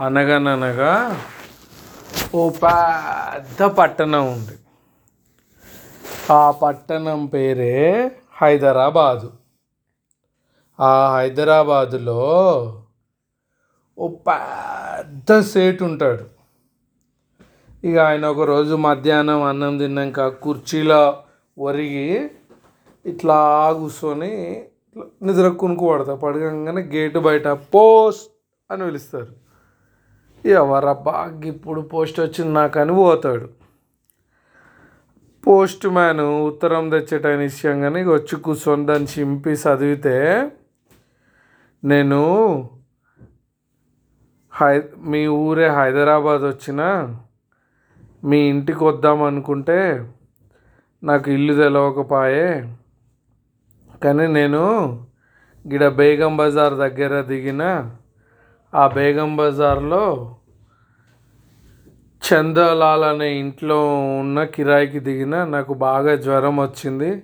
అనగననగా ఓ పెద్ద పట్టణం ఉంది. ఆ పట్టణం పేరే హైదరాబాదు. ఆ హైదరాబాదులో ఓ పెద్ద సేటు ఉంటాడు. ఇక ఆయన ఒకరోజు మధ్యాహ్నం అన్నం తిన్నాక కుర్చీలో ఒరిగి ఇట్లా కూర్చొని ఇట్లా నిద్ర కొనుక్కు పడతా. పడకంగానే గేటు బయట పోస్ట్ అని పిలుస్తారు. ఎవరబ్బా ఇప్పుడు పోస్ట్ వచ్చింది నాకని పోతాడు. పోస్ట్ మ్యాన్ ఉత్తరం తెచ్చేటైన విషయం కానీ వచ్చి కూర్చొని దాన్ని చింపి చదివితే నేను హై మీ ఊరే హైదరాబాద్ వచ్చిన మీ ఇంటికి వద్దాం అనుకుంటే నాకు ఇల్లు తెలవకపాయే. కానీ నేను గిడ బేగం బజార్ దగ్గర దిగిన ఆ బేగం బజార్లో చందలాల్ అనే ఇంట్లో ఉన్న కిరాయికి దిగిన నాకు బాగా జ్వరం వచ్చింది.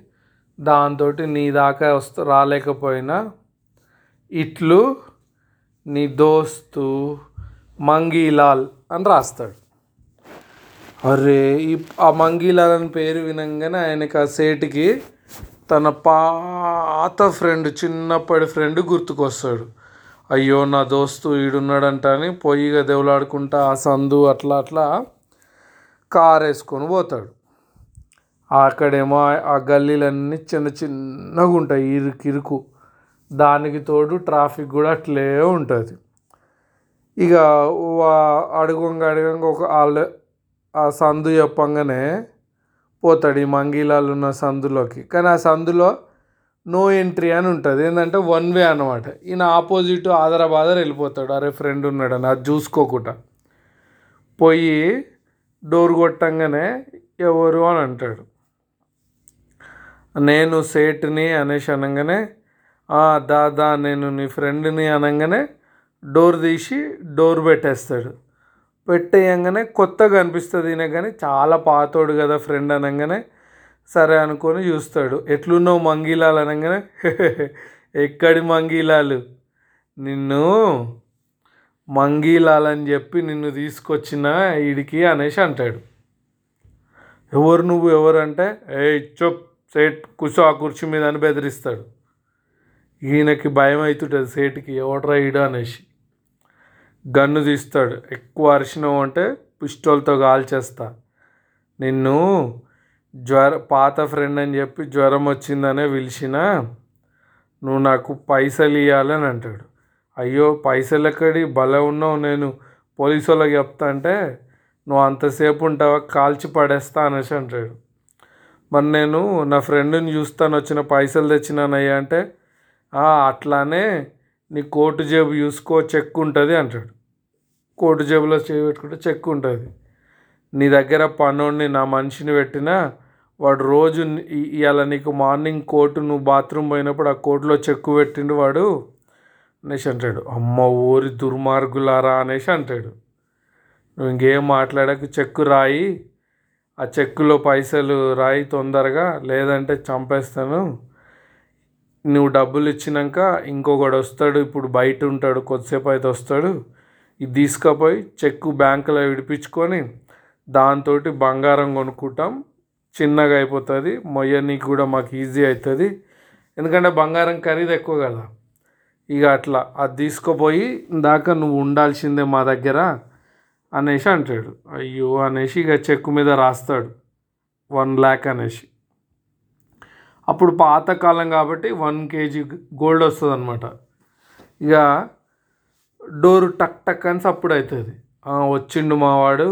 దాంతో నీ దాకా వస్త రాలేకపోయినా ఇట్లు నీ దోస్తు మంగీలాల్ అని రాస్తాడు. అరే ఈ ఆ మంగీలాల్ అని పేరు వినంగానే ఆయనకి ఆ సేటుకి తన పాత ఫ్రెండ్ చిన్నప్పటి ఫ్రెండ్ గుర్తుకొస్తాడు. అయ్యో నా దోస్తు ఈడున్నాడంట అని పొయ్యిగా దేవులాడుకుంటా ఆ సందు అట్లా అట్లా కారు వేసుకొని పోతాడు. అక్కడేమో ఆ గల్లీలన్నీ చిన్న చిన్నగా ఉంటాయి ఇరుకు ఇరుకు. దానికి తోడు ట్రాఫిక్ కూడా అట్లే ఉంటుంది. ఇక వా- అడుగంగా అడగంగా ఒక వాళ్ళ ఆ సందు చెప్పంగానే పోతాడు ఈ మంగీలాలు ఉన్న సందులోకి. కానీ ఆ సందులో నో ఎంట్రీ అని ఉంటుంది. ఏంటంటే వన్ వే అనమాట ఈయన ఆపోజిట్ ఆదరాబాదర్ వెళ్ళిపోతాడు. అరే ఫ్రెండ్ ఉన్నాడని అది చూసుకోకుండా. పోయి డోర్ కొట్టంగానే ఎవరు అని అంటాడు. నేను సేట్ని అనేసి అనగానే దాదా దా దా నేను నీ ఫ్రెండ్ని అనగానే డోర్ తీసి డోర్ పెట్టేస్తాడు. పెట్టేయంగానే కొత్తగా అనిపిస్తుంది ఈయన కానీ. చాలా పాతోడు కదా ఫ్రెండ్ అనగానే. సరే అనుకొని చూస్తాడు. ఎట్లున్నావు మంగీలాలు అనగానే ఎక్కడి మంగీలాలు? నిన్ను మంగీలాలని చెప్పి నిన్ను తీసుకొచ్చిన ఈడికి అనేసి అంటాడు. ఎవరు నువ్వు? ఎవరు అంటే ఏ చొప్ సేట్ కూర్చో ఆ కుర్చీ మీద అని బెదిరిస్తాడు. ఈయనకి భయం అవుతుంటుంది సేటుకి ఎవడరా ఈడ? అనేసి. గన్ను తీస్తాడు. ఎక్కువ అరిచినావు అంటే పిస్టోల్తో కాల్చేస్తా. నిన్ను జ్వర పాత ఫ్రెండ్ అని చెప్పి జ్వరం వచ్చిందనే పిలిచిన నువ్వు నాకు పైసలు ఇవ్వాలని అంటాడు. అయ్యో పైసలు ఎక్కడి? భలే ఉన్నావు నేను. పోలీసు వాళ్ళకి చెప్తా అంటే నువ్వు అంతసేపు ఉంటావా? కాల్చి పడేస్తా అనేసి అంటాడు. మరి నేను నా ఫ్రెండ్ని చూస్తాను వచ్చిన పైసలు తెచ్చినానయ్యా అంటే అట్లానే నీ కోటు జేబు చూసుకో చెక్ ఉంటుంది అంటాడు. కోటు జేబులో చేయి పెట్టుకుంటే చెక్ ఉంటుంది. నీ దగ్గర పనోడిని నా మనిషిని పెట్టినా వాడు రోజు ఇ- ఇవాళ నీకు మార్నింగ్ కోటు నువ్వు బాత్రూమ్ పోయినప్పుడు ఆ కోటులో చెక్కు పెట్టిండు వాడు అనేసి అంటాడు. అమ్మ ఊరి దుర్మార్గులారా అనేసి అంటాడు. నువ్వు ఇంకేం మాట్లాడక చెక్కు రాయి. ఆ చెక్కులో పైసలు రాయి తొందరగా లేదంటే చంపేస్తాను. నువ్వు డబ్బులు ఇచ్చినాక ఇంకొకడు వస్తాడు ఇప్పుడు బయట ఉంటాడు కొద్దిసేపు అయితే వస్తాడు. ఇది తీసుకుపోయి చెక్కు బ్యాంకులో విడిపించుకొని దాంతో బంగారం కొనుక్కుంటాం. చిన్నగా అయిపోతుంది. మొయ్యనీకి కూడా మాకు ఈజీ అవుతుంది ఎందుకంటే బంగారం ఖరీదు ఎక్కువ కదా. ఇక అట్లా అది తీసుకుపోయి ఇందాక నువ్వు ఉండాల్సిందే మా దగ్గర అనేసి అంటాడు. అయ్యో అనేసి ఇక చెక్కు మీద రాస్తాడు. వన్ ల్యాక్ అనేసి. అప్పుడు పాతకాలం కాబట్టి వన్ కేజీ గోల్డ్ వస్తుంది అనమాట ఇక డోరు టక్ టక్ అని సప్పుడు అవుతుంది వచ్చిండు మావాడు.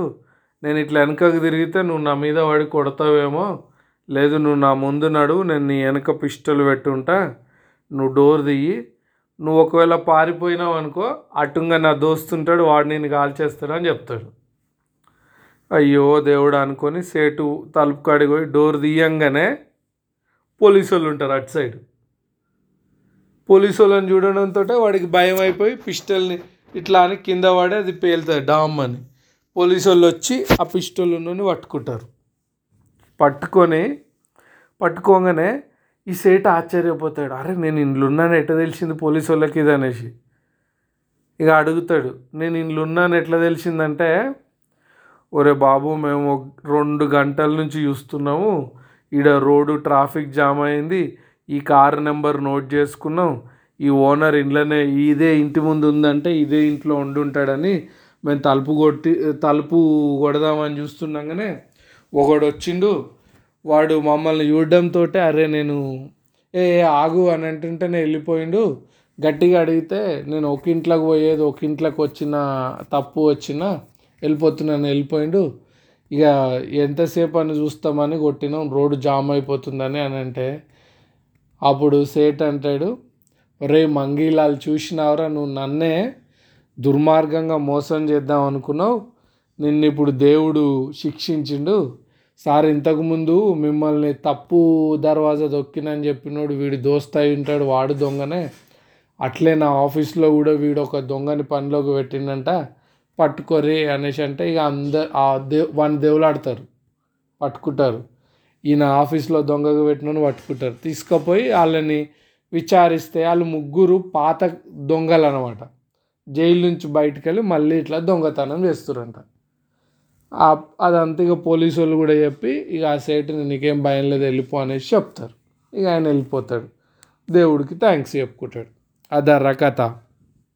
నేను ఇట్లా వెనకకు తిరిగితే నువ్వు నా మీద వాడి కొడతావేమో? లేదు నువ్వు నా ముందు నడు నేను నీ వెనక పిస్టల్ పెట్టుంటా. నువ్వు డోర్ దియ్యి. నువ్వు ఒకవేళ పారిపోయినావు అనుకో అటుంగా నా దోస్తుంటాడు వాడు నేను కాల్చేస్తాడు అని చెప్తాడు. అయ్యో దేవుడు అనుకొని సేటు తలుపు కాడికి పోయి డోర్ తీయంగానే పోలీసు వాళ్ళు ఉంటారు అటు సైడ్. పోలీసు వాళ్ళని చూడడంతో వాడికి భయం అయిపోయి పిస్టల్ని ఇట్లా అని కింద పడి అది పేలుతుంది డామ్ అని. పోలీసు వాళ్ళు వచ్చి ఆ పిస్టల్ పట్టుకుంటారు. పట్టుకొని పట్టుకోగానే ఈ సేట్ ఆశ్చర్యపోతాడు. అరే నేను ఇంట్లో ఉన్నాను ఎట్లా తెలిసింది పోలీసు వాళ్ళకి ఇది అనేసి. ఇక అడుగుతాడు నేను ఇంట్లో ఉన్నాను ఎట్లా తెలిసిందంటే ఒరే బాబు మేము రెండు గంటల నుంచి చూస్తున్నాము. ఈడ రోడ్డు ట్రాఫిక్ జామ్ అయింది. ఈ కారు నెంబర్ నోట్ చేసుకున్నాం. ఈ ఓనర్ ఇంట్లోనే ఇదే ఇంటి ముందు ఉందంటే ఇదే ఇంట్లో ఉండి ఉంటాడని మేము తలుపు కొట్టి తలుపు కొడదామని చూస్తుండగానే ఒకడు వచ్చిండు వాడు మమ్మల్ని చూడడంతో అరే నేను ఏ ఆగు అని అంటుంటేనే వెళ్ళిపోయిండు. గట్టిగా అడిగితే నేను ఒక ఇంట్లోకి పోయేది ఒక ఇంట్లోకి వచ్చిన తప్పు వచ్చిన వెళ్ళిపోతున్నాను వెళ్ళిపోయిండు. ఇక ఎంతసేపు అని చూస్తామని కొట్టినాం రోడ్డు జామ్ అయిపోతుందని అని అంటే. అప్పుడు సేట్ అంటాడు రే మంగీలాలు చూసినావరా నువ్వు నన్నే దుర్మార్గంగా మోసం చేద్దాం అనుకున్నావు. నిన్ను ఇప్పుడు దేవుడు శిక్షించిండు. సార్ ఇంతకుముందు మిమ్మల్ని తప్పు దర్వాజా దొక్కినని చెప్పినోడు వీడి దోస్త అయి ఉంటాడు వాడు దొంగనే. అట్లే నా ఆఫీస్లో కూడా వీడు ఒక దొంగని పనిలోకి పెట్టిండంట. పట్టుకోరే అనేసి అంటే ఇక అందరు ఆ దే వాడిని దేవులాడతారు. పట్టుకుంటారు. ఈయన ఆఫీస్లో దొంగగా పెట్టినని పట్టుకుంటారు. తీసుకుపోయి వాళ్ళని విచారిస్తే వాళ్ళు ముగ్గురు పాత దొంగలు అనమాట జైలు నుంచి బయటకు వెళ్ళి మళ్ళీ ఇట్లా దొంగతనం చేస్తారంట అదంతా ఇక పోలీసు వాళ్ళు కూడా చెప్పి ఇక ఆ సేటుని నీకేం భయం లేదు వెళ్ళిపో అనేసి చెప్తారు. ఇక ఆయన వెళ్ళిపోతాడు. దేవుడికి థ్యాంక్స్ చెప్పుకుంటాడు. అదర్ర కథ.